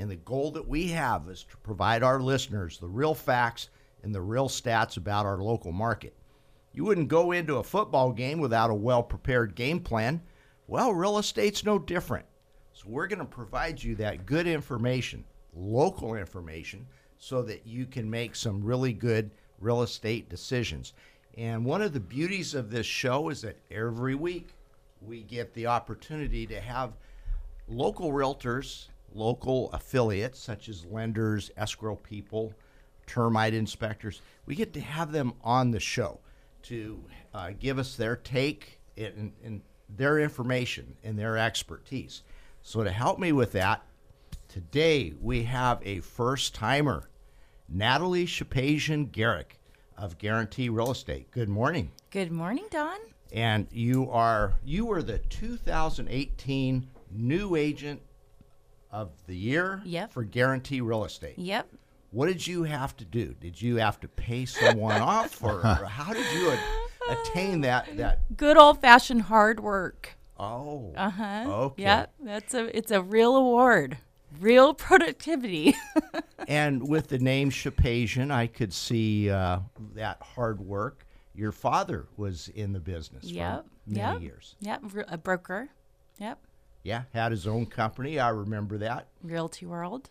and the goal that we have is to provide our listeners the real facts and the real stats about our local market. You wouldn't go into a football game without a well prepared game plan. Well, real estate's no different. So, we're going to provide you that good information, local information, so that you can make some really good real estate decisions. And one of the beauties of this show is that every week we get the opportunity to have local realtors, local affiliates such as lenders, escrow people, termite inspectors. We get to have them on the show to uh, give us their take and, and their information and their expertise. So, to help me with that, today we have a first timer, Natalie Shapazian Garrick of Guarantee Real Estate. Good morning. Good morning, Don. And you are you were the 2018 new agent of the year Yep. for Guarantee Real Estate. Yep. What did you have to do? Did you have to pay someone off, or, or how did you a- attain that? That Good old fashioned hard work. oh, Uh huh. okay. Yep. That's a it's a real award. Real productivity. And with the name Shapazian, I could see uh, that hard work. Your father was in the business yep. for many yep. years. Yep. A broker. Yep. Yeah, had his own company. I remember that. Realty World.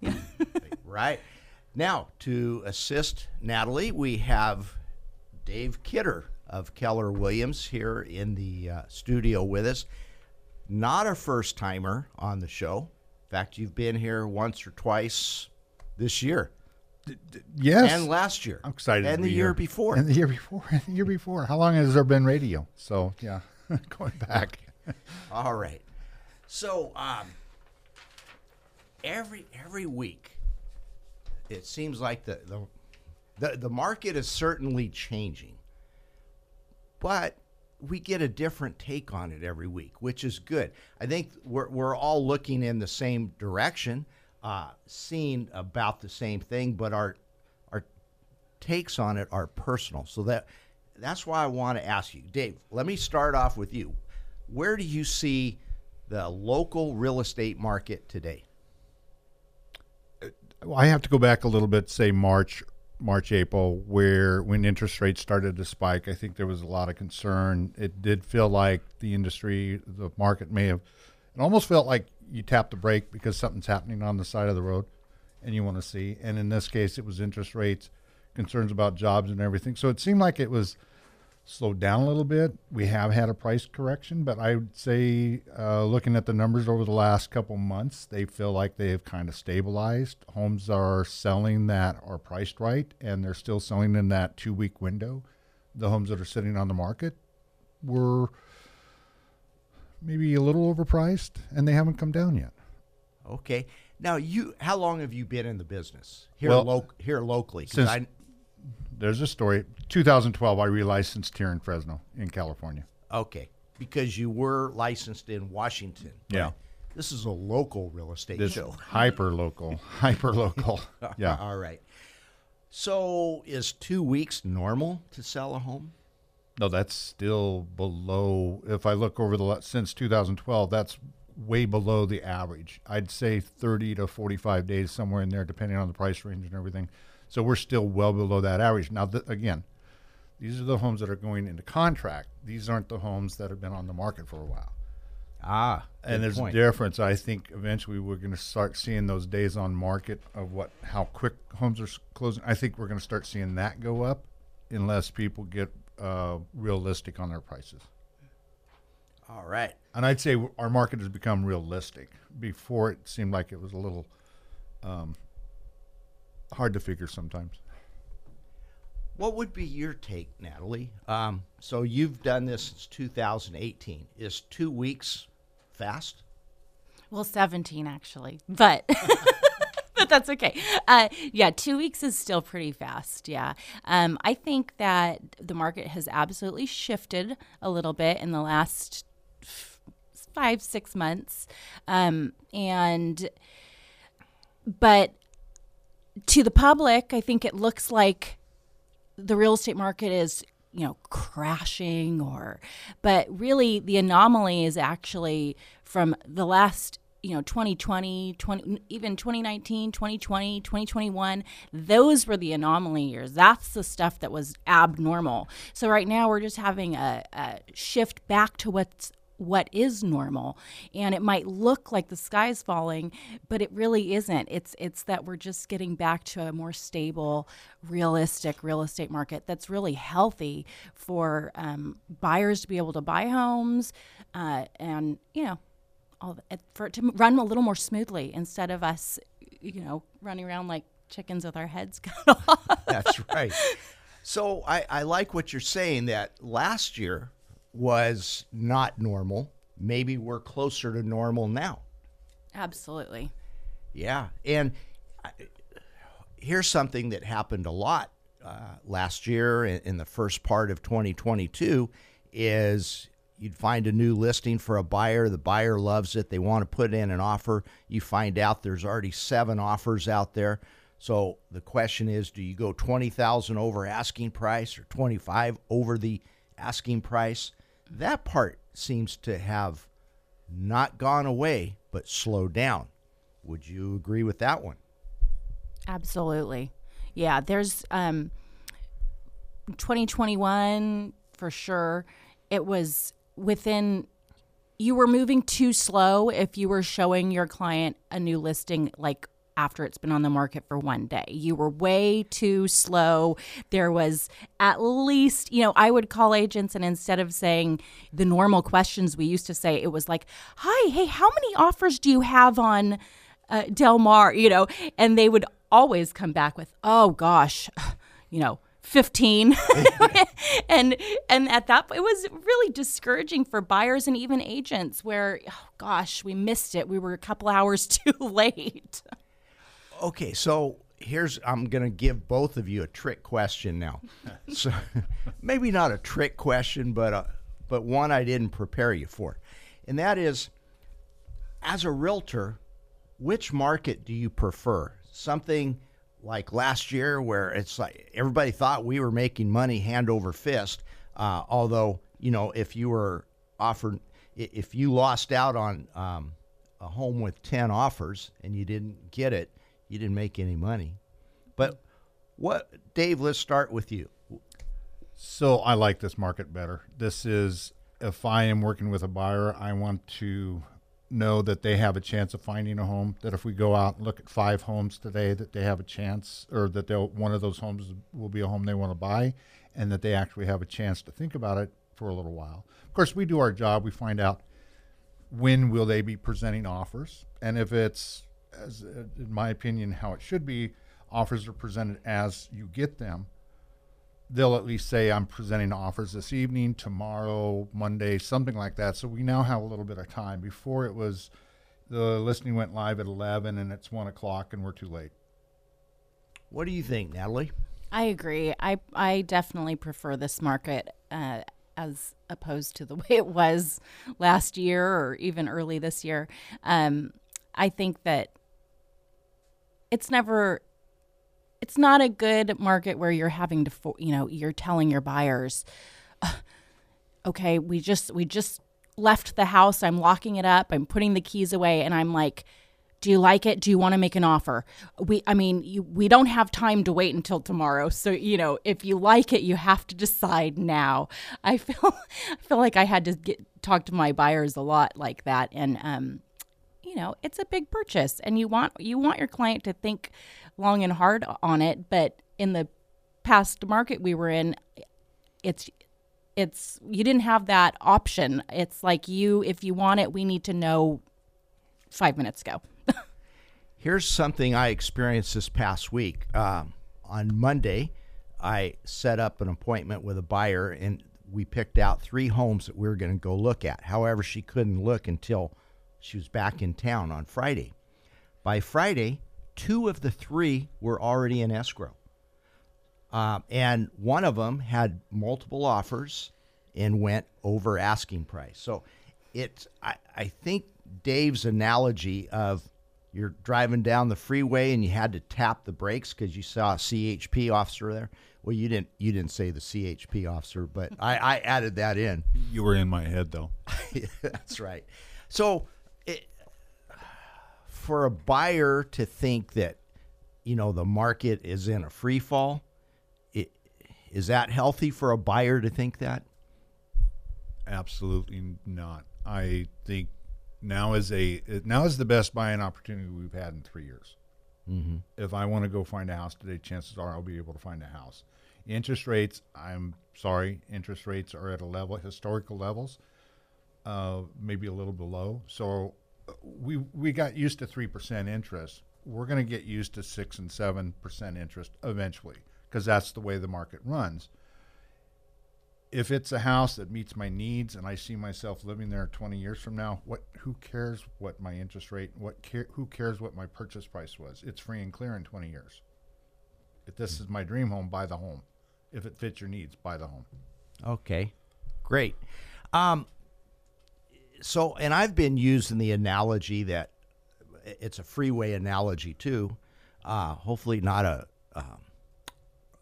Yeah. right. Now, to assist Natalie, we have Dave Kidder of Keller Williams here in the uh, studio with us. Not a first timer on the show. In fact, you've been here once or twice this year Yes. and last year. I'm excited. And the year here. before. And the year before. And the year before. How long has there been radio? So yeah, going back. All right. So um, every every week, it seems like the, the the the market is certainly changing, but we get a different take on it every week, which is good. I think we're we're all looking in the same direction, uh, seeing about the same thing, but our our takes on it are personal. So that that's why I want to ask you, Dave. Let me start off with you. Where do you see the local real estate market today? Well, I have to go back a little bit, say March, March, April, where when interest rates started to spike, I think there was a lot of concern. It did feel like the industry, the market may have, it almost felt like you tap the brake because something's happening on the side of the road and you want to see. And in this case, it was interest rates, concerns about jobs and everything. So it seemed like it was slowed down a little bit. We have had a price correction, but I would say, uh, looking at the numbers over the last couple months, they feel like they've kind of stabilized. Homes are selling that are priced right, and they're still selling in that two week window. The homes that are sitting on the market were maybe a little overpriced, and they haven't come down yet. Okay. Now, you how long have you been in the business here Well, lo- here locally? since- I, There's a story. 2012, I relicensed here in Fresno, in California. okay, because you were licensed in Washington. Yeah. This is a local real estate This show. hyper local, hyper local. Yeah. All right. So, is two weeks normal to sell a home? No, that's still below. If I look over the since 2012, that's way below the average. I'd say 30 to 45 days, somewhere in there, depending on the price range and everything. So we're still well below that average. Now, th- again, these are the homes that are going into contract. These aren't the homes that have been on the market for a while. Ah, And there's point. a difference. I think eventually we're going to start seeing those days on market of what how quick homes are closing. I think we're going to start seeing that go up unless people get uh, realistic on their prices. All right. And I'd say our market has become realistic. Before it seemed like it was a little um, hard to figure sometimes. What would be your take, Natalie? Um, so you've done this since 2018. Is two weeks fast? Well, 17 actually. But but that's okay. Uh, yeah, two weeks is still pretty fast. Yeah. Um, I think that the market has absolutely shifted a little bit in the last f- five, six months. Um, and, but to the public, I think it looks like the real estate market is you know crashing or but really the anomaly is actually from the last you know 2020 20 even 2019 2020 2021 those were the anomaly years. That's the stuff that was abnormal. So right now we're just having a, a shift back to what's what is normal. And it might look like the sky's falling but it really isn't. It's it's that we're just getting back to a more stable realistic real estate market that's really healthy for um, buyers to be able to buy homes uh, and you know all for it to run a little more smoothly instead of us you know running around like chickens with our heads cut off. That's right. So I, I like what you're saying that last year was not normal. Maybe we're closer to normal now. absolutely Yeah. And I, here's something that happened a lot uh, last year in, in the first part of 2022 is you'd find a new listing for a buyer the buyer loves it they want to put in an offer you find out there's already seven offers out there so the question is do you go 20,000 over asking price or 25 over the asking price that part seems to have not gone away but slowed down would you agree with that one Absolutely. Yeah, there's um 2021 for sure. It was within you were moving too slow if you were showing your client a new listing like after it's been on the market for one day. You were way too slow. There was at least, you know, I would call agents and instead of saying the normal questions we used to say, it was like, "Hi, hey, how many offers do you have on uh, Del Mar?" you know, and they would always come back with, "Oh gosh, you know, 15." and and at that point it was really discouraging for buyers and even agents where oh gosh, we missed it. We were a couple hours too late. Okay, so here's I'm going to give both of you a trick question now. so maybe not a trick question, but a, but one I didn't prepare you for. And that is as a realtor, which market do you prefer? Something like last year where it's like everybody thought we were making money hand over fist, uh, although, you know, if you were offered if you lost out on um, a home with 10 offers and you didn't get it, you didn't make any money. But what, Dave, let's start with you. So I like this market better. This is if I am working with a buyer, I want to know that they have a chance of finding a home. That if we go out and look at five homes today, that they have a chance, or that they'll one of those homes will be a home they want to buy, and that they actually have a chance to think about it for a little while. Of course, we do our job. We find out when will they be presenting offers, and if it's, as uh, in my opinion, how it should be, offers are presented as you get them they'll at least say I'm presenting offers this evening, tomorrow, Monday, something like that. So we now have a little bit of time. Before it was the listing went live at 11 and it's one o'clock and we're too late. What do you think, Natalie? I agree. I I definitely prefer this market uh, as opposed to the way it was last year or even early this year. Um, I think that it's never it's not a good market where you're having to you know you're telling your buyers okay we just we just left the house. I'm locking it up. I'm putting the keys away. And i'm like do you like it? Do you want to make an offer? We i mean you, we don't have time to wait until tomorrow. So you know if you like it you have to decide now. I feel i feel like i had to get talk to my buyers a lot like that. And um you know it's a big purchase and you want you want your client to think long and hard on it but in the past market we were in it's it's you didn't have that option it's like you if you want it we need to know 5 minutes ago Here's something I experienced this past week. Um, on Monday, I set up an appointment with a buyer and we picked out three homes that we were going to go look at. However, she couldn't look until she was back in town on Friday. By Friday, two of the three were already in escrow. Um, and one of them had multiple offers and went over asking price. So it's, I, I think Dave's analogy of you're driving down the freeway and you had to tap the brakes because you saw a CHP officer there. Well, you didn't. You didn't say the CHP officer, but I, I added that in. You were in my head though. That's right. So, for a buyer to think that, you know, the market is in a free fall, it, is that healthy for a buyer to think that? Absolutely not. I think now is a now is the best buying opportunity we've had in three years. Mm-hmm. If I want to go find a house today, chances are I'll be able to find a house. Interest rates, I'm sorry, interest rates are at a level historical levels, uh, maybe a little below. So we we got used to three percent interest. We're going to get used to six and seven percent interest eventually because that's the way the market runs if it's a house that meets my needs and I see myself living there 20 years from now, what who cares what my interest rate, what care, who cares what my purchase price was? It's free and clear in 20 years. If this is my dream home, buy the home. If it fits your needs, buy the home. Okay, great. Um, so, and I've been using the analogy that it's a freeway analogy too. Uh, hopefully, not a, um,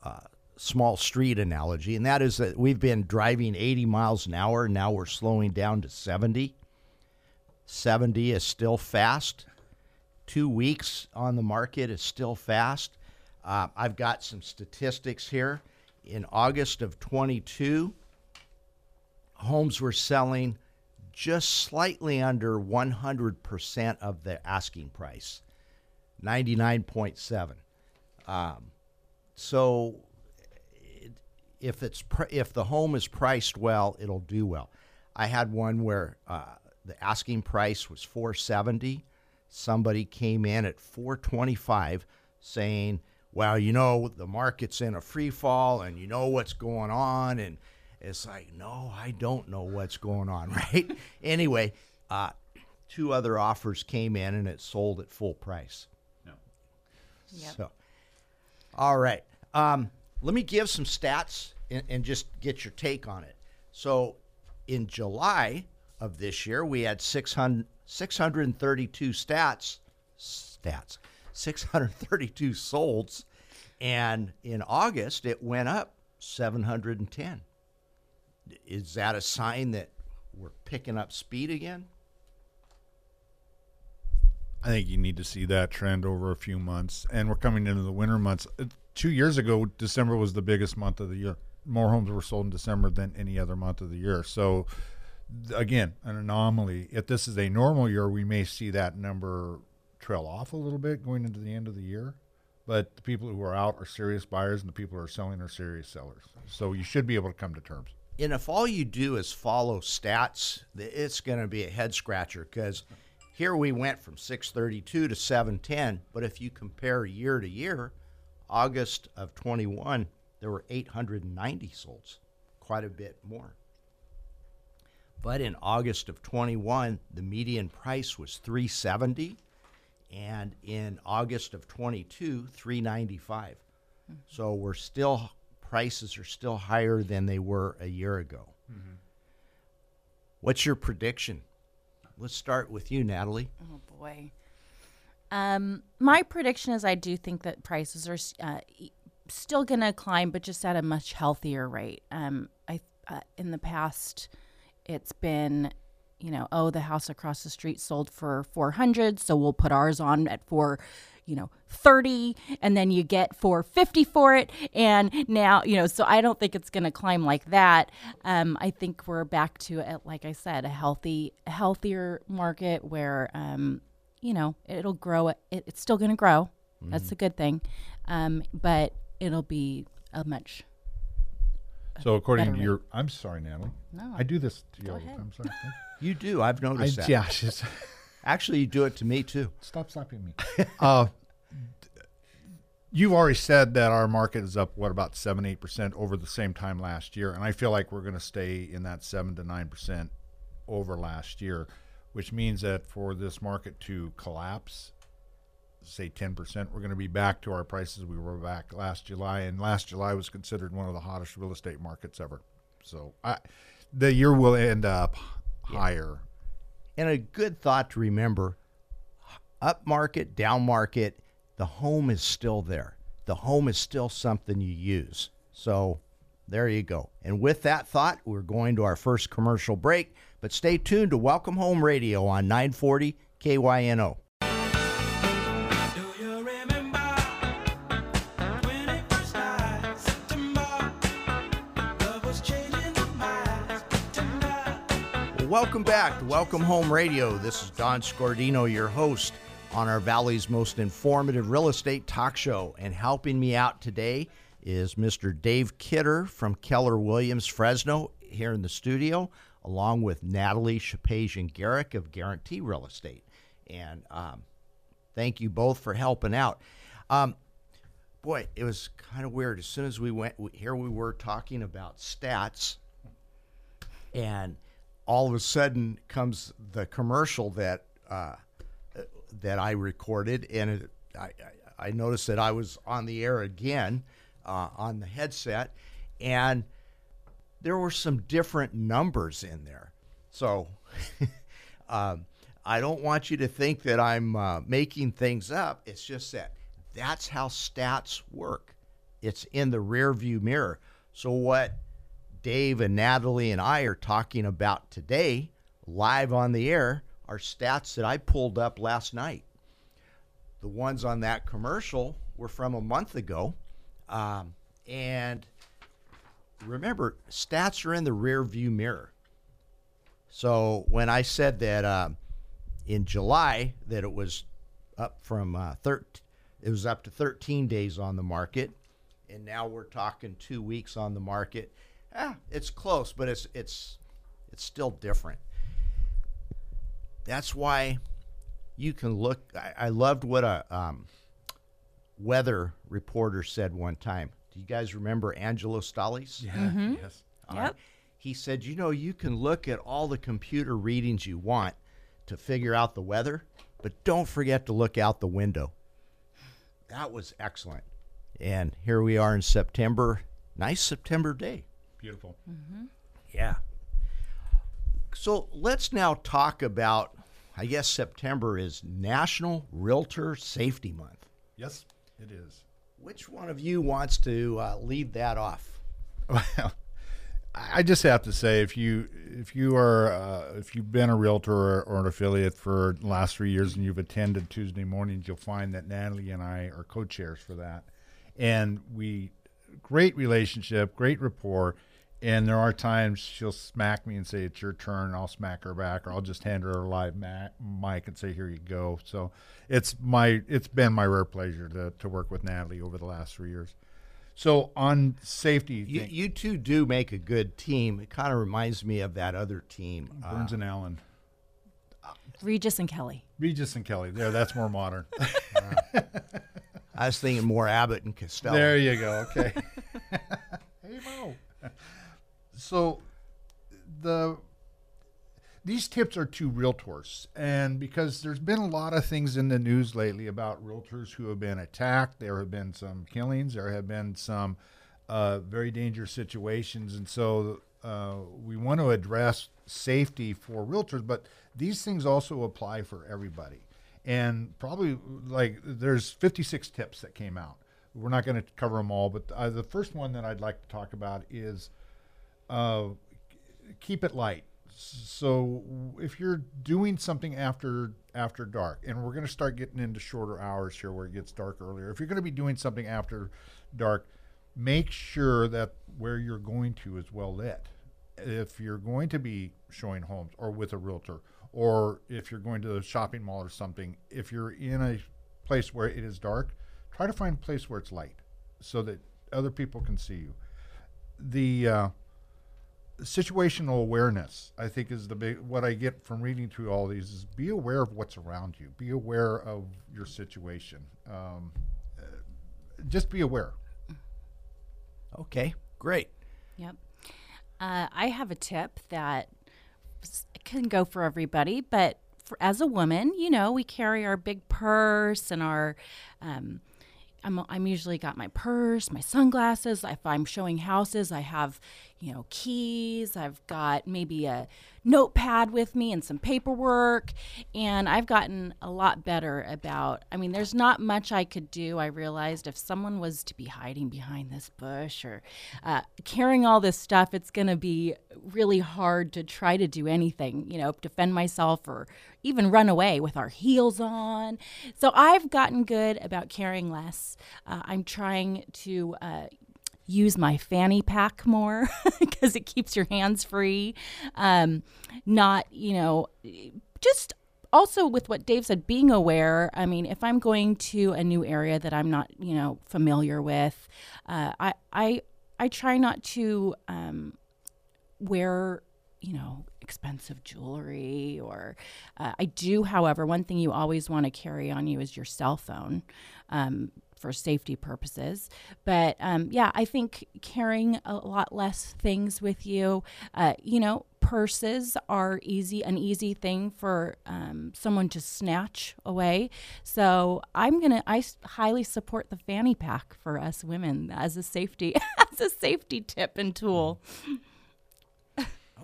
uh, small street analogy, and that is that we've been driving 80 miles an hour. Now we're slowing down to 70. 70 is still fast. Two weeks on the market is still fast. Uh, I've got some statistics here. In August of 22, homes were selling just slightly under 100% of the asking price, 99.7. Um, so if it's pr- if the home is priced well, it'll do well. I had one where uh, the asking price was 470. Somebody came in at 425 saying, "Well, you know, the market's in a free fall and you know what's going on." And it's like, "No, I don't know what's going on." Right? anyway, uh, two other offers came in and it sold at full price. No. Yep. So, all right. Um, let me give some stats and, and just get your take on it. So, in July of this year, we had 600, 632 stats, stats, 632 solds, and in August it went up 710. Is that a sign that we're picking up speed again? I think you need to see that trend over a few months, and we're coming into the winter months. Two years ago, December was the biggest month of the year. More homes were sold in December than any other month of the year. So, again, an anomaly. If this is a normal year, we may see that number trail off a little bit going into the end of the year. But the people who are out are serious buyers, and the people who are selling are serious sellers. So you should be able to come to terms. And if all you do is follow stats, it's going to be a head scratcher because here we went from 632 to 710. But if you compare year to year, August of 21, there were 890 solds, quite a bit more. But in August of 21, the median price was 370, and in August of 22, 395. Hmm. So we're still prices are still higher than they were a year ago. What's your prediction? Let's start with you, Natalie. Oh boy. Um, my prediction is I do think that prices are uh, still going to climb, but just at a much healthier rate. Um, I uh, in the past, it's been, you know, oh, the house across the street sold for four hundred, so we'll put ours on at four, you know, thirty, and then you get four fifty for it, and now, you know, so I don't think it's going to climb like that. Um, I think we're back to, a, like I said, a healthy, healthier market where. Um, you know, it'll grow. It, it's still going to grow. That's a good thing. Um, but it'll be a much. So according better to your, I'm sorry, Natalie. No. I do this to you all the time. I'm sorry. You do. I've I, noticed that. yeah, just Actually, you do it to me too. stop slapping me. uh, you've already said that our market is up what about seven, eight percent over the same time last year, and I feel like we're going to stay in that seven to nine percent over last year, which means that for this market to collapse say 10%. We're going to be back to our prices we were back last July, and last July was considered one of the hottest real estate markets ever. So I, the year will end up higher. And a good thought to remember up market, down market, the home is still there. The home is still something you use. So there you go. And with that thought, we're going to our first commercial break. But stay tuned to Welcome Home Radio on 940 KYNO. Welcome back to Welcome Home Radio. This is Don Scordino, your host on our Valley's most informative real estate talk show. And helping me out today is Mr. Dave Kidder from Keller Williams Fresno here in the studio, along with Natalie Shapazian Garrick of Guarantee Real Estate. And um, thank you both for helping out. Um, boy, it was kind of weird. As soon as we went, here we were talking about stats and all of a sudden comes the commercial that uh, that I recorded, and it, I, I noticed that I was on the air again uh, on the headset, and there were some different numbers in there. So um, I don't want you to think that I'm uh, making things up. It's just that that's how stats work. It's in the rear view mirror. So what Dave and Natalie and I are talking about today, live on the air, are stats that I pulled up last night. The ones on that commercial were from a month ago. Um, and remember, stats are in the rear view mirror. So when I said that um, in July that it was up from uh, 13, it was up to 13 days on the market, and now we're talking two weeks on the market. Ah, it's close, but it's it's it's still different. That's why you can look. I, I loved what a um, weather reporter said one time. Do you guys remember Angelo Stallis? Yeah. Yes. All right. He said, you know, you can look at all the computer readings you want to figure out the weather, but don't forget to look out the window. That was excellent. And here we are in September. Nice September day. Beautiful. Yeah. So let's now talk about, I guess September is National Realtor Safety Month. Yes, it is. Which one of you wants to uh, lead that off? Well, I just have to say, if you if you are uh, if you've been a realtor or, or an affiliate for the last three years and you've attended Tuesday mornings, you'll find that Natalie and I are co-chairs for that, and we great relationship, great rapport. And there are times she'll smack me and say it's your turn. And I'll smack her back, or I'll just hand her a live mic and say here you go. So it's my it's been my rare pleasure to, to work with Natalie over the last three years. So on safety, You, thing- you two do make a good team. It kind of reminds me of that other team. uh, Burns and Allen. Regis and Kelly. Regis and Kelly. There, that's more modern. I was thinking more Abbott and Costello. there you go. Okay. hey Mo. So the these tips are to realtors, and because there's been a lot of things in the news lately about realtors who have been attacked, there have been some killings, there have been some uh, very dangerous situations, and so uh, we want to address safety for realtors, but these things also apply for everybody. And probably like there's 56 tips that came out. We're not going to cover them all, but uh, the first one that I'd like to talk about is uh, keep it light. So if you're doing something after after dark, and we're going to start getting into shorter hours here where it gets dark earlier. If you're going to be doing something after dark, make sure that where you're going to is well lit. If you're going to be showing homes or with a realtor, or if you're going to the shopping mall or something, if you're in a place where it is dark, try to find a place where it's light so that other people can see you. The uh, situational awareness i think is the big what i get from reading through all these is be aware of what's around you be aware of your situation um, uh, just be aware Okay, great. Yep. Uh, I have a tip that can go for everybody, but for, as a woman, you know, we carry our big purse and our. Um, I'm, I'm usually got my purse, my sunglasses. If I'm showing houses, I have, you know, keys. I've got maybe a notepad with me and some paperwork. And I've gotten a lot better about, I mean, there's not much I could do. I realized if someone was to be hiding behind this bush or uh, carrying all this stuff, it's going to be really hard to try to do anything, you know, defend myself or even run away with our heels on. So I've gotten good about carrying less. Uh, I'm trying to uh, use my fanny pack more because it keeps your hands free. Um, not, you know, just also with what Dave said, being aware. I mean, if I'm going to a new area that I'm not, you know, familiar with, uh, I I I try not to um, wear, you know, expensive jewelry or uh, I do, however, one thing you always want to carry on you is your cell phone. Um, for safety purposes. But um, yeah, I think carrying a lot less things with you, uh, you know, purses are easy, an easy thing for um, someone to snatch away. So I'm gonna i highly support the fanny pack for us women as a safety, as a safety tip and tool.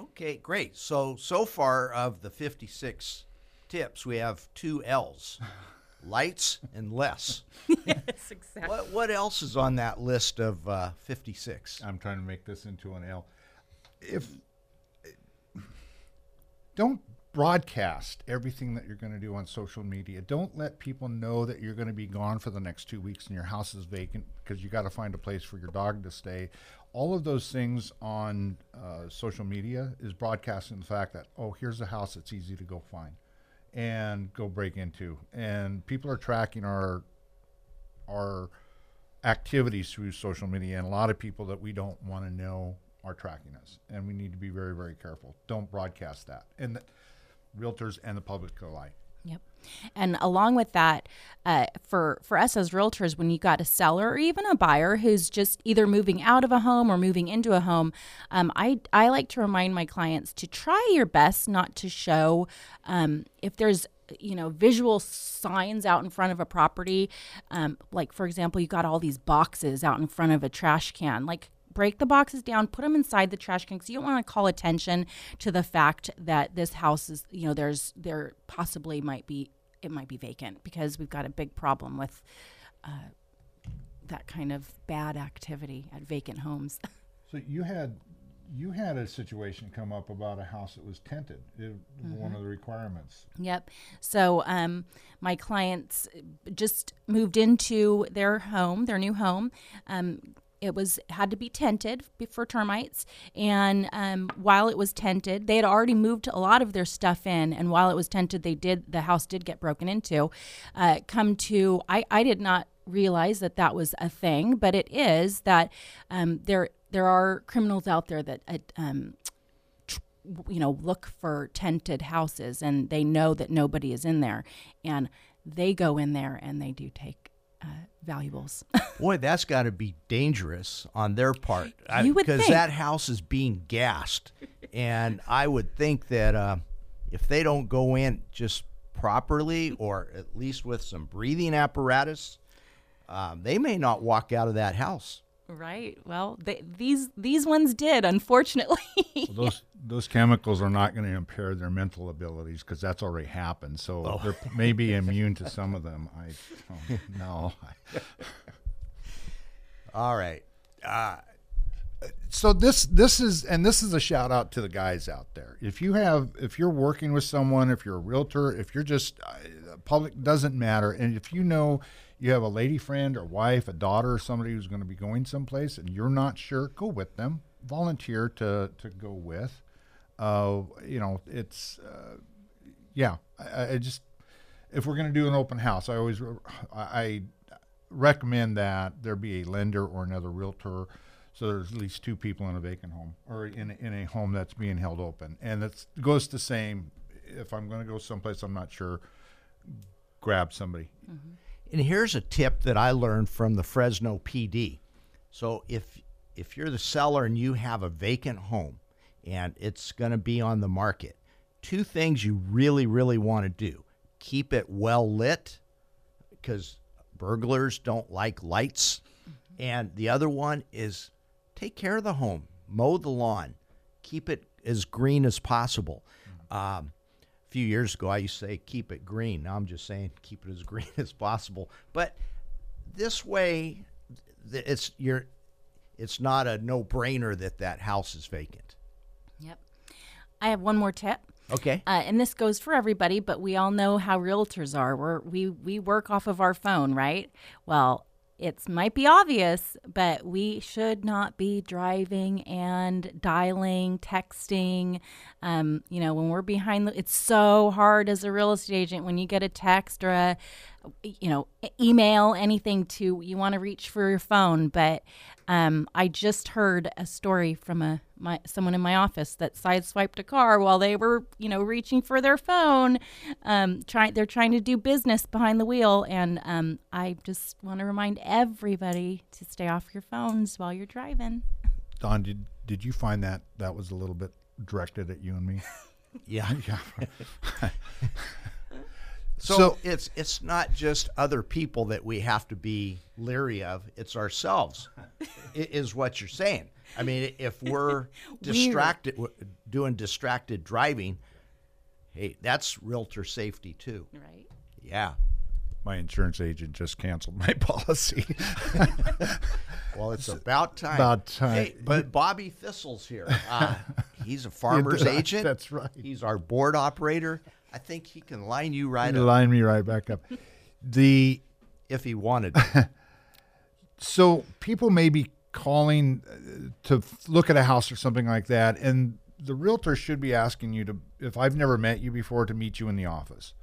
Okay, great. So so far of the 56 tips, we have two L's. Lights and less. yes, exactly. What what else is on that list of uh, 56? I'm trying to make this into an L. If don't broadcast everything that you're going to do on social media. Don't let people know that you're going to be gone for the next two weeks and your house is vacant because you got to find a place for your dog to stay. All of those things on uh, social media is broadcasting the fact that oh, here's a house that's easy to go find and go break into, and people are tracking our our activities through social media, and a lot of people that we don't want to know are tracking us, and we need to be very, very careful. Don't broadcast that, and the, realtors and the public alike. Yep. And along with that, uh, for for us as realtors, when you got a seller or even a buyer who's just either moving out of a home or moving into a home, um, I I like to remind my clients to try your best not to show um, if there's you know visual signs out in front of a property um, like for example you got all these boxes out in front of a trash can like break the boxes down, put them inside the trash can because you don't want to call attention to the fact that this house is, you know, there's there possibly might be it might be vacant because we've got a big problem with uh, that kind of bad activity at vacant homes. So you had you had a situation come up about a house that was tented. It, One of the requirements. Yep. So um, my clients just moved into their home, their new home. Um, it was had to be tented for termites, and um, while it was tented, they had already moved a lot of their stuff in. And while it was tented, they did the house did get broken into. Uh, come to, I I did not realize that that was a thing, but it is that um, there there are criminals out there that uh, um, you know look for tented houses and they know that nobody is in there and they go in there and they do take uh, valuables Boy, that's got to be dangerous on their part. You would because that house is being gassed, and I would think that uh, if they don't go in just properly, or at least with some breathing apparatus, um, they may not walk out of that house. Right well they, these these ones did unfortunately Well, those those chemicals are not going to impair their mental abilities because that's already happened. So they're p- maybe immune to some of them. I oh, no. All right. so this this is and this is a shout out to the guys out there. If you have if you're working with someone, if you're a realtor, if you're just uh, public doesn't matter, and if you know you have a lady friend or wife, a daughter, or somebody who's going to be going someplace, and you're not sure, go with them. Volunteer to to go with. Uh, you know, it's uh, yeah. I, I just if we're going to do an open house, I always I, recommend that there be a lender or another realtor, so there's at least two people in a vacant home or in in a home that's being held open, and it goes the same. If I'm going to go someplace I'm not sure, grab somebody. Mm-hmm. And here's a tip that I learned from the Fresno PD. So if if you're the seller and you have a vacant home and it's going to be on the market, two things you really, really want to do keep it well lit because burglars don't like lights. Mm-hmm. And the other one is take care of the home, mow the lawn, keep it as green as possible. Mm-hmm. Um, a few years ago, I used to say keep it green. Now I'm just saying keep it as green as possible. But this way, it's you're, it's not a no-brainer that that house is vacant. Yep. I have one more tip. Okay. Uh, and this goes for everybody, but we all know how realtors are. We're, we we work off of our phone, right? Well, it might be obvious, but we should not be driving and dialing, texting. Um, you know, when we're behind the, it's so hard as a real estate agent when you get a text or a, you know, email, anything to you want to reach for your phone. But um, I just heard a story from a my someone in my office that sideswiped a car while they were, you know, reaching for their phone. Um, trying they're trying to do business behind the wheel, and um, I just want to remind everybody to stay off your phones while you're driving. Don, did did you find that that was a little bit directed at you and me? Yeah. yeah. So, So- it's it's not just other people that we have to be leery of; it's ourselves. is what you're saying? I mean, if we're distracted, w- doing distracted driving, hey, that's realtor safety too. Right. Yeah. My insurance agent just canceled my policy. Well, it's about time. about time. Hey, but Bobby Thistle's here. Uh, he's a farmer's agent. That's right. He's our board operator. I think he can line you right up Line me right back up. The if he wanted. so people may be calling uh, to look at a house or something like that, and the realtor should be asking you to, if I've never met you before, to meet you in the office.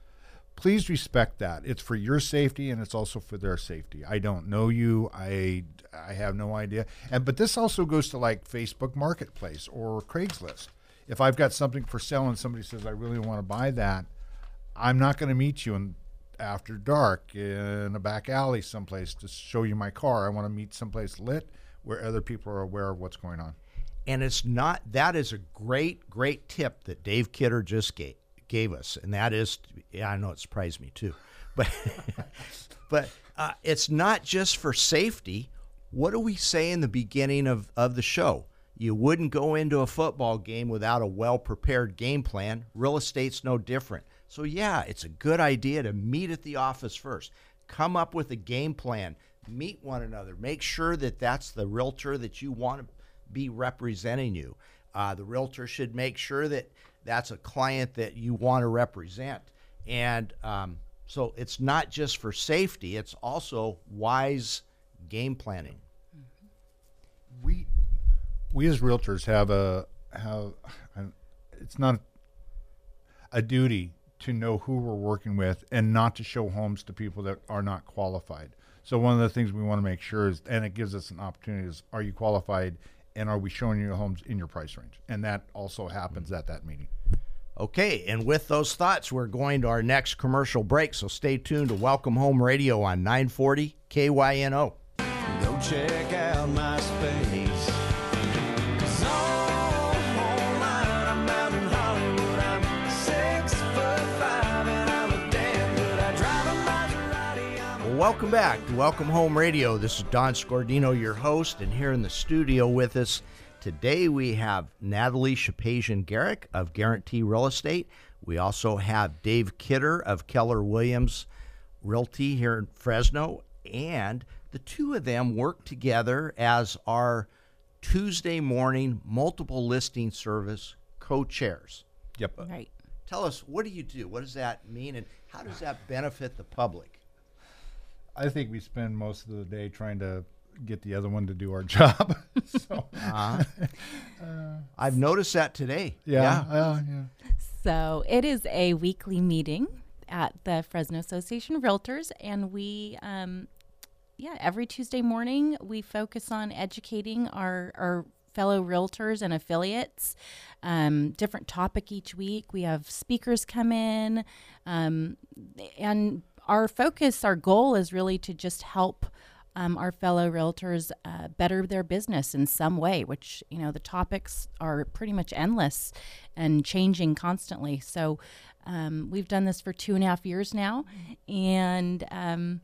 Please respect that. It's for your safety and it's also for their safety. I don't know you. I I have no idea. And but this also goes to like Facebook Marketplace or Craigslist. If I've got something for sale and somebody says I really want to buy that, I'm not going to meet you in, after dark in a back alley someplace to show you my car. I want to meet someplace lit where other people are aware of what's going on. and it's not that is a great great tip that dave kidder just gave, gave us and that is yeah i know it surprised me too but but uh, it's not just for safety what do we say in the beginning of, of the show you wouldn't go into a football game without a well prepared game plan real estate's no different so yeah it's a good idea to meet at the office first come up with a game plan meet one another make sure that that's the realtor that you want to be representing you. Uh, the realtor should make sure that that's a client that you want to represent. And um, so it's not just for safety, it's also wise game planning. we we as realtors have a have an- it's not a duty to know who we're working with and not to show homes to people that are not qualified. So one of the things we want to make sure is, and it gives us an opportunity, is are you qualified and are we showing you homes in your price range? And that also happens at that meeting. Okay, and with those thoughts, we're going to our next commercial break. So stay tuned to Welcome Home Radio on 940 KYNO. Go check out my welcome back to Welcome Home Radio. This is Don Scordino, your host, and here in the studio with us today we have Natalie Shapazian Garrick of Guarantee Real Estate. We also have Dave Kidder of Keller Williams Realty here in Fresno, and the two of them work together as our Tuesday morning multiple listing service co-chairs. Yep. Right. Tell us, what do you do? What does that mean, and how does that benefit the public? I think we spend most of the day trying to get the other one to do our job. so, I've noticed that today. yeah, yeah, yeah. So it is a weekly meeting at the Fresno Association of Realtors, and we, um, yeah, every Tuesday morning we focus on educating our our fellow realtors and affiliates. Um, different topic each week. We have speakers come in, um, and our focus, our goal is really to just help um, our fellow realtors uh, better their business in some way, which, you know, the topics are pretty much endless and changing constantly. So um, we've done this for two and a half years now. And, um,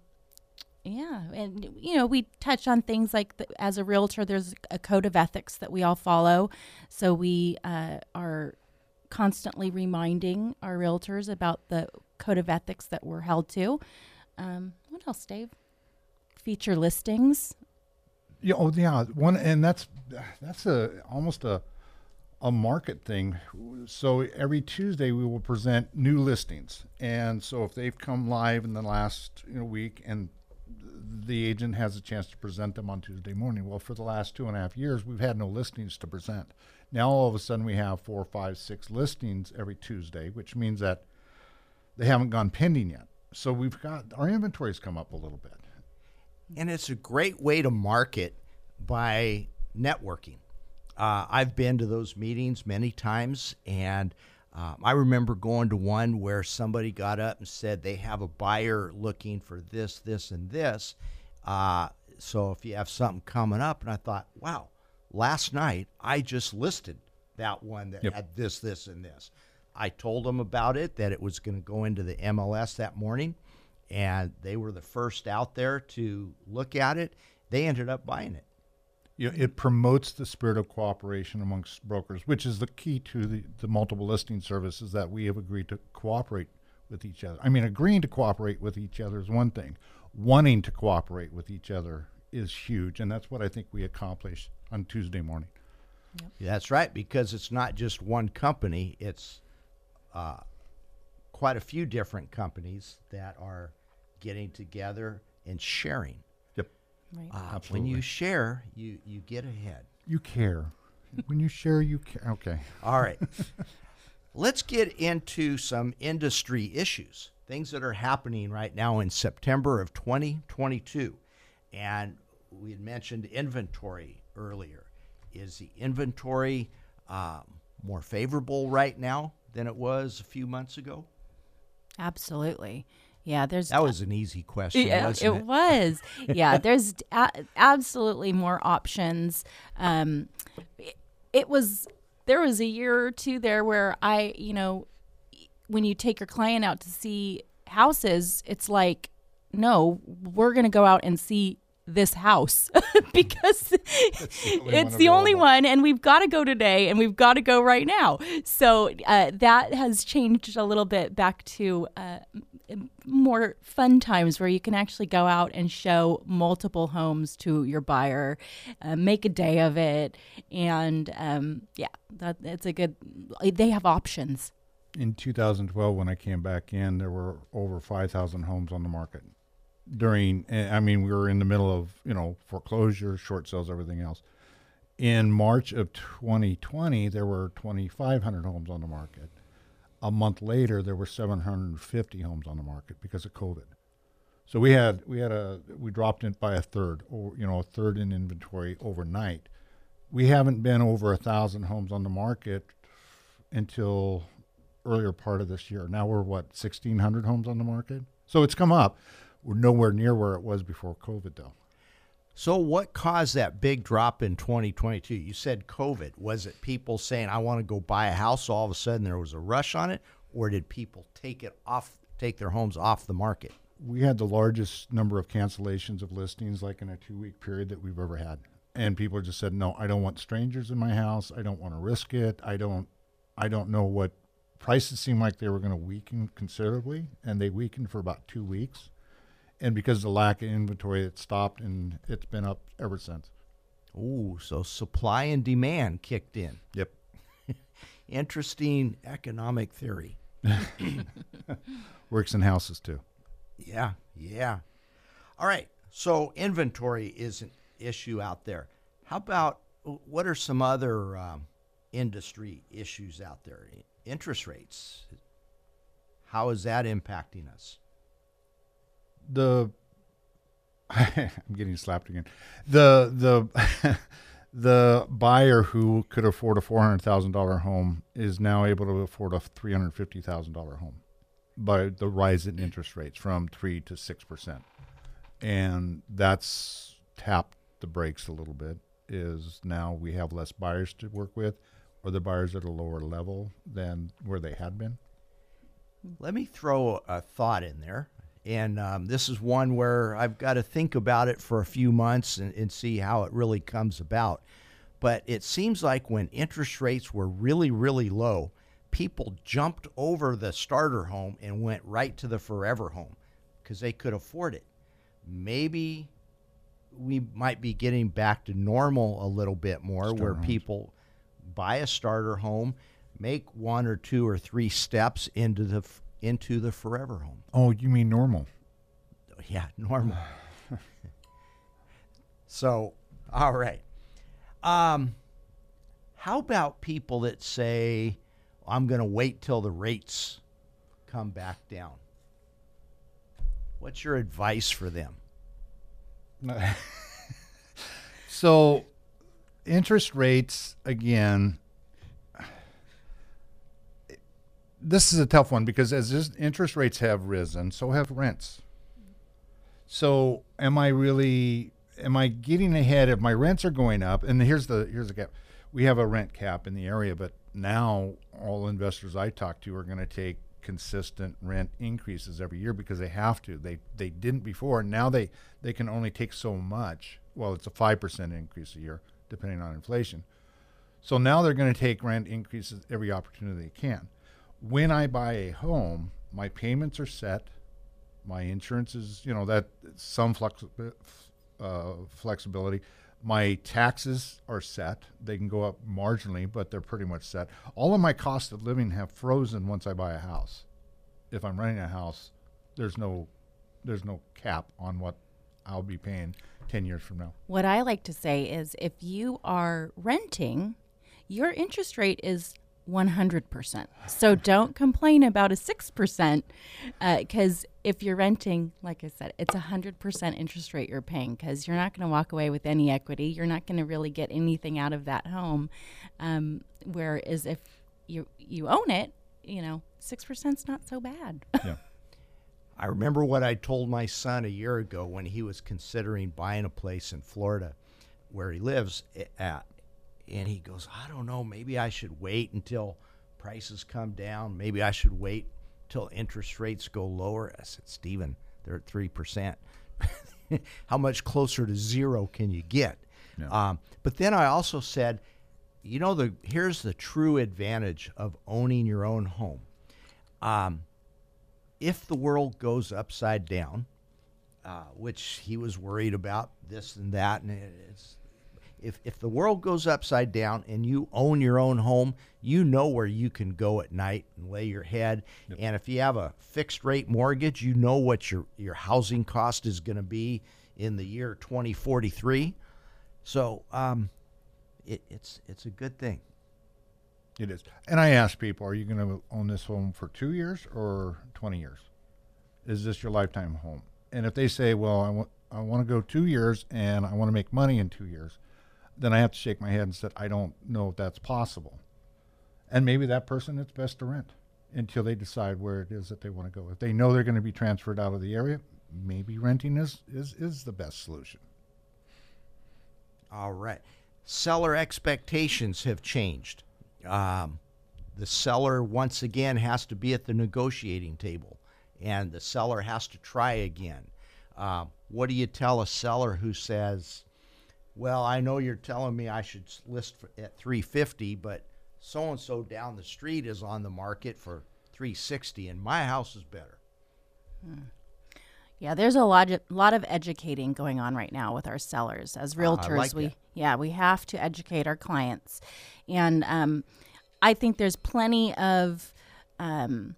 yeah, and you know, we touch on things like the, as a realtor, there's a code of ethics that we all follow. So we uh, are constantly reminding our realtors about the code of ethics that we're held to. Um, what else, Dave? Feature listings. Yeah, oh yeah, one and that's that's a almost a a market thing. So every Tuesday we will present new listings, and so if they've come live in the last you know, week, and the agent has a chance to present them on Tuesday morning. Well, for the last two and a half years, we've had no listings to present. Now all of a sudden we have four, five, six listings every Tuesday, which means that they haven't gone pending yet. So we've got our inventory's come up a little bit. and it's a great way to market by networking. Uh, I've been to those meetings many times, and um, I remember going to one where somebody got up and said they have a buyer looking for this, this, and this. Uh, so if you have something coming up, and I thought, wow, last night I just listed that one that Yep. had this, this, and this. I told them about it that it was going to go into the MLS that morning, and they were the first out there to look at it. They ended up buying it. you know, it promotes the spirit of cooperation amongst brokers, which is the key to the, the multiple listing services that we have agreed to cooperate with each other. I mean, agreeing to cooperate with each other is one thing. Wanting to cooperate with each other is huge, and that's what I think we accomplished on Tuesday morning. That's right, because it's not just one company; it's uh, quite a few different companies that are getting together and sharing. Yep. Right. Uh, when you share, you you get ahead. You care. when you share, you care. Okay. All right. Let's get into some industry issues, things that are happening right now in September of 2022. And we had mentioned inventory earlier. Is the inventory um, more favorable right now than it was a few months ago? Absolutely. Yeah, there's That was an easy question, Yeah, wasn't it it? was. Yeah, there's a- absolutely more options. Um, it, it was there was a year or two there where I, you know, when you take your client out to see houses, it's like, no, we're going to go out and see this house because it's the only one and we've got to go today and we've got to go right now. So uh, that has changed a little bit back to uh, more fun times where you can actually go out and show multiple homes to your buyer uh, make a day of it. And um, yeah that it's a good they have options. In 2012, when I came back in, there were over 5,000 homes on the market. During, eh, I mean, we were in the middle of, you know, foreclosure, short sales, everything else. In March of 2020, there were 2,500 homes on the market. A month later, there were 750 homes on the market because of COVID. So we had we had a we dropped it by a third, or you know, a third in inventory overnight. We haven't been over a thousand homes on the market until earlier part of this year. Now we're what 1,600 homes on the market. So it's come up. We're nowhere near where it was before COVID, though. So, what caused that big drop in 2022? You said COVID. Was it people saying, I want to go buy a house? All of a sudden there was a rush on it? Or did people take it off, take their homes off the market? We had the largest number of cancellations of listings, like in a two-week period, that we've ever had. And people just said, "No, I don't want strangers in my house. I don't want to risk it. I don't, I don't know what." Prices seemed like they were going to weaken considerably, and they weakened for about two weeks. And because of the lack of inventory, it stopped, and it's been up ever since. Ooh, so supply and demand kicked in. Yep. Interesting economic theory. Works in houses too. Yeah, yeah. All right. So inventory is an issue out there. How about what are some other um, industry issues out there? Interest rates. How is that impacting us? The I'm getting slapped again. The the the buyer who could afford a four hundred thousand dollar home is now able to afford a three hundred fifty thousand dollar home by the rise in interest rates from three to six percent. and that's tapped the brakes a little bit. Is now we have less buyers to work with, or the buyers at a lower level than where they had been. Let me throw a thought in there. And um, this is one where I've got to think about it for a few months and, and see how it really comes about. But it seems like when interest rates were really, really low, people jumped over the starter home and went right to the forever home because they could afford it. Maybe we might be getting back to normal a little bit more where homes. people buy a starter home, make one or two or three steps into the into the forever home. Oh, you mean normal? Yeah, normal. so, all right. Um, how about people that say, "I'm going to wait till the rates come back down"? What's your advice for them? So, interest rates again. This is a tough one because as interest rates have risen, so have rents. So, am I really? Am I getting ahead if my rents are going up? And here's the here's the gap. We have a rent cap in the area, but now all investors I talk to are going to take consistent rent increases every year because they have to. They they didn't before. Now they they can only take so much. Well, it's a five percent increase a year, depending on inflation. So now they're going to take rent increases every opportunity they can. When I buy a home, my payments are set. My insurance is, you know, that some uh, flexibility. My taxes are set. They can go up marginally, but they're pretty much set. All of my costs of living have frozen once I buy a house. If I'm renting a house, there's no there's no cap on what I'll be paying 10 years from now. What I like to say is if you are renting, your interest rate is 100%. So don't complain about a 6% because if you're renting, like I said, it's a 100% interest rate you're paying because you're not going to walk away with any equity. You're not going to really get anything out of that home. Um, whereas if you, you own it, you know, 6% is not so bad. Yeah. I remember what I told my son a year ago when he was considering buying a place in Florida where he lives at. And he goes, I don't know, maybe I should wait until prices come down. Maybe I should wait till interest rates go lower. I said, Stephen, they're at 3%. How much closer to zero can you get? Um, but then I also said, you know, the here's the true advantage of owning your own home. Um, if the world goes upside down, uh, which he was worried about this and that, and it's if if the world goes upside down and you own your own home, you know where you can go at night and lay your head. And if you have a fixed rate mortgage, you know what your your housing cost is going to be in the year 2043. So um, it, it's it's a good thing. It is. And I ask people, are you going to own this home for two years or 20 years? Is this your lifetime home? And if they say, well, I want, I want to go two years and I want to make money in two years, then I have to shake my head and say, I don't know if that's possible. And maybe that person, it's best to rent until they decide where it is that they want to go. If they know they're going to be transferred out of the area, maybe renting is, is, is the best solution. All right. Seller expectations have changed. Um, the seller, once again, has to be at the negotiating table, and the seller has to try again. Um, what do you tell a seller who says, "Well, I know you're telling me I should list for, at 350, but so and so down the street is on the market for 360, and my house is better." Yeah, there's a lot of, lot of educating going on right now with our sellers as realtors. like we that. yeah, we have to educate our clients, and um, I think there's plenty of um,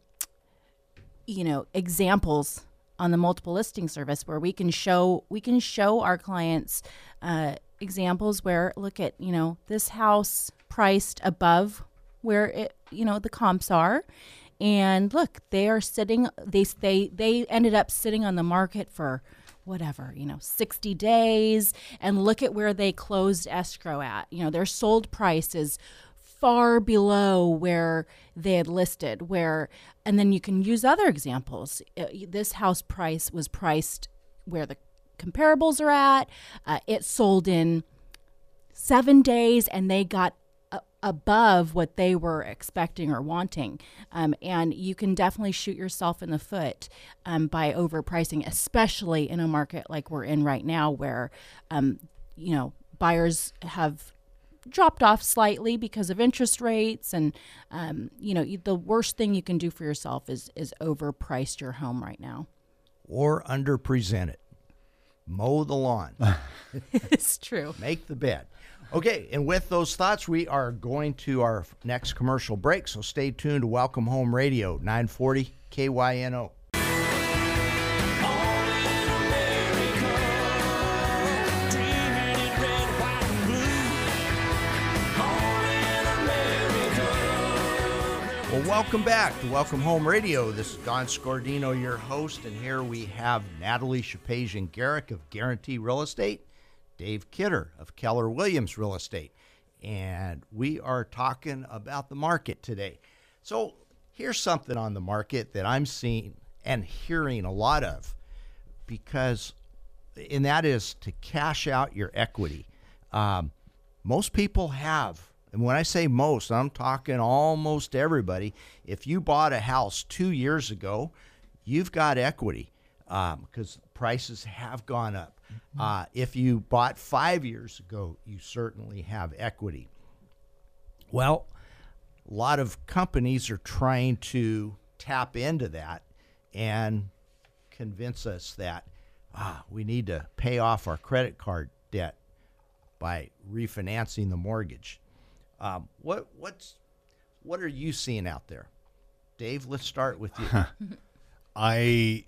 you know examples on the multiple listing service where we can show we can show our clients uh, examples where look at you know this house priced above where it you know the comps are. And look they are sitting they they they ended up sitting on the market for whatever you know 60 days. And look at where they closed escrow at. You know their sold price is far below where they had listed where and then you can use other examples. Uh, this house price was priced where the comparables are at. Uh, it sold in seven days and they got a- above what they were expecting or wanting. Um, and you can definitely shoot yourself in the foot um, by overpricing, especially in a market like we're in right now where, um, you know, buyers have dropped off slightly because of interest rates and um, you know the worst thing you can do for yourself is is overpriced your home right now or underpresent it. Mow the lawn. it's true make the bed. Okay, and with those thoughts, we are going to our next commercial break. So stay tuned to Welcome Home Radio, 940 KYNO. Well, welcome back to Welcome Home Radio. This is Don Scordino, your host, and here we have Natalie Shapazian Garrick of Guarantee Real Estate, Dave Kidder of Keller Williams Real Estate, and we are talking about the market today. So, here's something on the market that I'm seeing and hearing a lot of because, and that is to cash out your equity. Um, most people have, and when I say most, I'm talking almost everybody. If you bought a house two years ago, you've got equity because prices have gone up. Uh, if you bought five years ago, you certainly have equity. Well, a lot of companies are trying to tap into that and convince us that ah, we need to pay off our credit card debt by refinancing the mortgage. Um, what what's what are you seeing out there, Dave? Let's start with you. I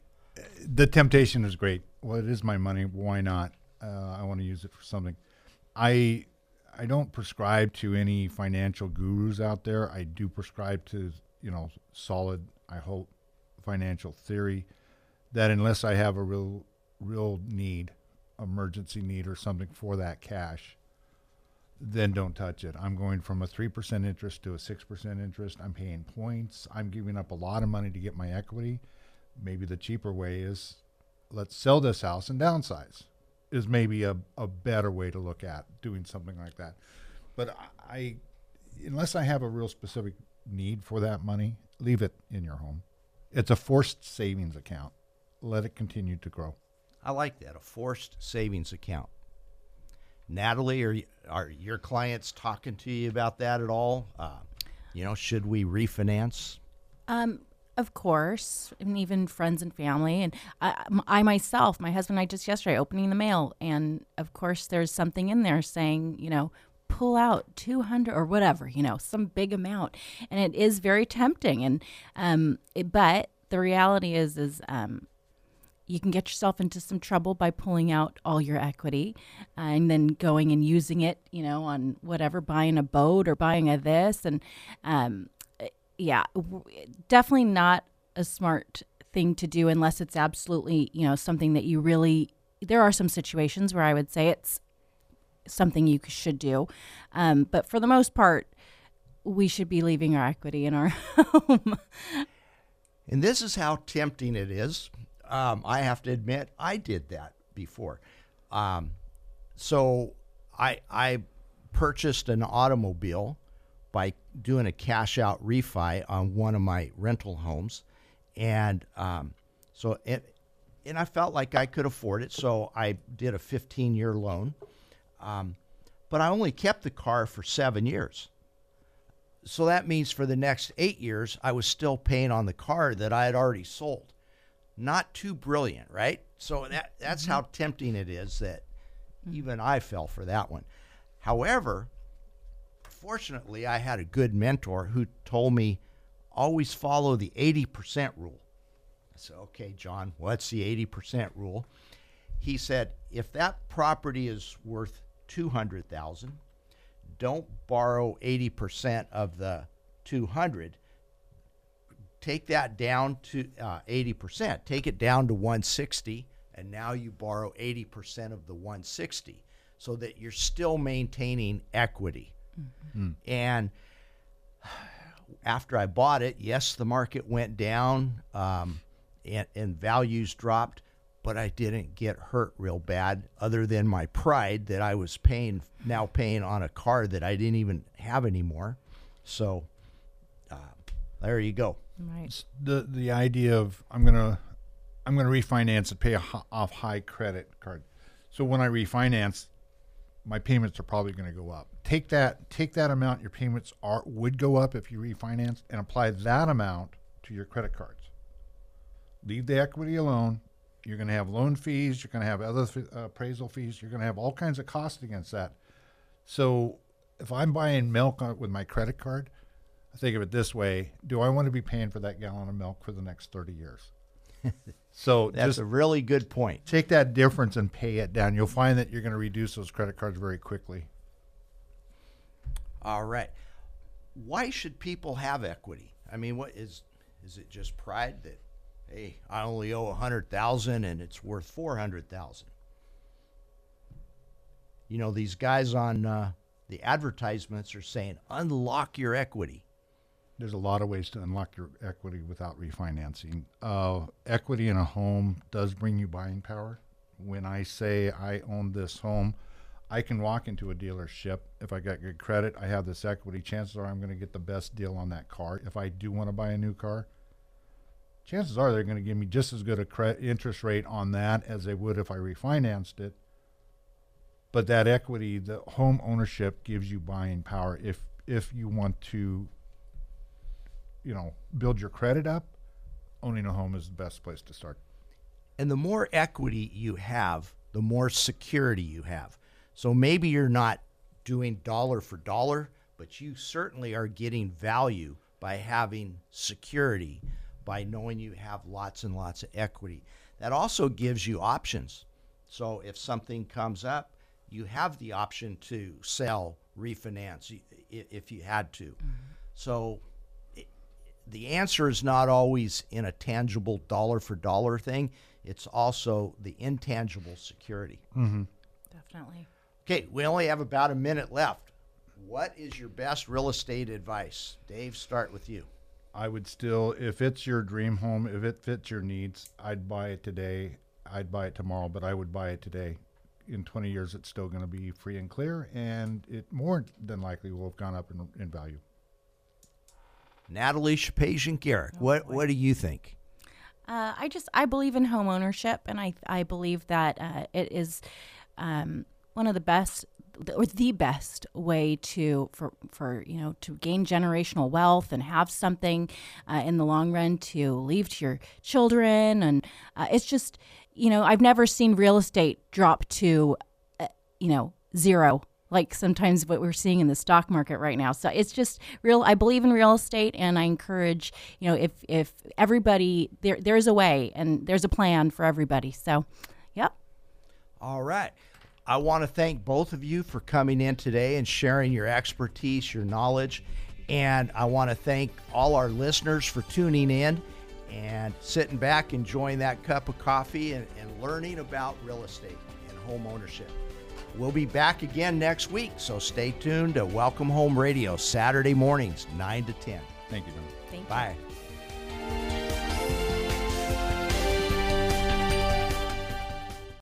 the temptation is great. Well, it is my money. Why not? Uh, I want to use it for something. I I don't prescribe to any financial gurus out there. I do prescribe to you know solid. I hope financial theory that unless I have a real real need, emergency need or something for that cash, then don't touch it. I'm going from a 3% interest to a 6% interest. I'm paying points. I'm giving up a lot of money to get my equity. Maybe the cheaper way is let's sell this house and downsize, is maybe a, a better way to look at doing something like that. But I, unless I have a real specific need for that money, leave it in your home. It's a forced savings account. Let it continue to grow. I like that a forced savings account. Natalie, are are your clients talking to you about that at all? Uh, you know, should we refinance? Um, of course, and even friends and family, and I, I myself, my husband and I just yesterday opening the mail, and of course, there's something in there saying, you know, pull out 200 or whatever, you know, some big amount, and it is very tempting, and um, it, but the reality is, is um, you can get yourself into some trouble by pulling out all your equity uh, and then going and using it, you know, on whatever, buying a boat or buying a this. And um, yeah, w- definitely not a smart thing to do unless it's absolutely, you know, something that you really, there are some situations where I would say it's something you should do. Um, but for the most part, we should be leaving our equity in our home. And this is how tempting it is. Um, I have to admit, I did that before. Um, so I I purchased an automobile by doing a cash out refi on one of my rental homes, and um, so it and I felt like I could afford it, so I did a 15 year loan. Um, but I only kept the car for seven years. So that means for the next eight years, I was still paying on the car that I had already sold. Not too brilliant, right? So that that's mm-hmm. how tempting it is that mm. even I fell for that one. However, fortunately, I had a good mentor who told me always follow the 80% rule. I said, okay, John, what's the 80% rule? He said, if that property is worth 200,000, don't borrow 80% of the 200 take that down to uh, 80%. Take it down to 160, and now you borrow 80% of the 160 so that you're still maintaining equity. And after I bought it, yes, the market went down um, and, and values dropped, but I didn't get hurt real bad, other than my pride that I was paying now paying on a car that I didn't even have anymore. So uh, there you go. Right. the the idea of I'm gonna I'm gonna refinance and pay off high credit card. So when I refinance, my payments are probably going to go up. Take that take that amount your payments are would go up if you refinance and apply that amount to your credit cards. Leave the equity alone. You're going to have loan fees. You're going to have other f- uh, appraisal fees. You're going to have all kinds of costs against that. So if I'm buying milk with my credit card, I think of it this way: Do I want to be paying for that gallon of milk for the next thirty years? so That's a really good point. take that difference and pay it down. You'll find that you're going to reduce those credit cards very quickly. All right. Why should people have equity? I mean, what is is it just pride that hey, I only owe a hundred thousand and it's worth four hundred thousand? You know, these guys on uh, the advertisements are saying unlock your equity. There's a lot of ways to unlock your equity without refinancing. Uh, equity in a home does bring you buying power. When I say I own this home, I can walk into a dealership. If I got good credit, I have this equity. Chances are I'm going to get the best deal on that car. If I do want to buy a new car, chances are they're going to give me just as good a cre- interest rate on that as they would if I refinanced it. But that equity, the home ownership, gives you buying power. If if you want to you know, build your credit up, owning a home is the best place to start. And the more equity you have, the more security you have. So maybe you're not doing dollar for dollar, but you certainly are getting value by having security, by knowing you have lots and lots of equity. That also gives you options. So if something comes up, you have the option to sell, refinance i- i- if you had to. Mm-hmm. So the answer is not always in a tangible dollar for dollar thing. It's also the intangible security. Mm-hmm. Definitely. Okay, we only have about a minute left. What is your best real estate advice? Dave, start with you. I would still, if it's your dream home, if it fits your needs, I'd buy it today. I'd buy it tomorrow, but I would buy it today. In 20 years, it's still going to be free and clear, and it more than likely will have gone up in, in value. Natalie Shapazian Garrick, what what do you think? Uh, I just I believe in home ownership, and I I believe that uh, it is um, one of the best or the best way to for for you know to gain generational wealth and have something uh, in the long run to leave to your children, and uh, it's just you know I've never seen real estate drop to uh, you know zero like sometimes what we're seeing in the stock market right now. So it's just real. I believe in real estate, and I encourage you know if if everybody there there's a way and there's a plan for everybody. So, yep. All right. I want to thank both of you for coming in today and sharing your expertise, your knowledge. And I want to thank all our listeners for tuning in and sitting back, enjoying that cup of coffee and, and learning about real estate and home ownership. We'll be back again next week, so stay tuned to Welcome Home Radio, Saturday mornings, 9 to 10. Thank you, Don. Thank Bye. You.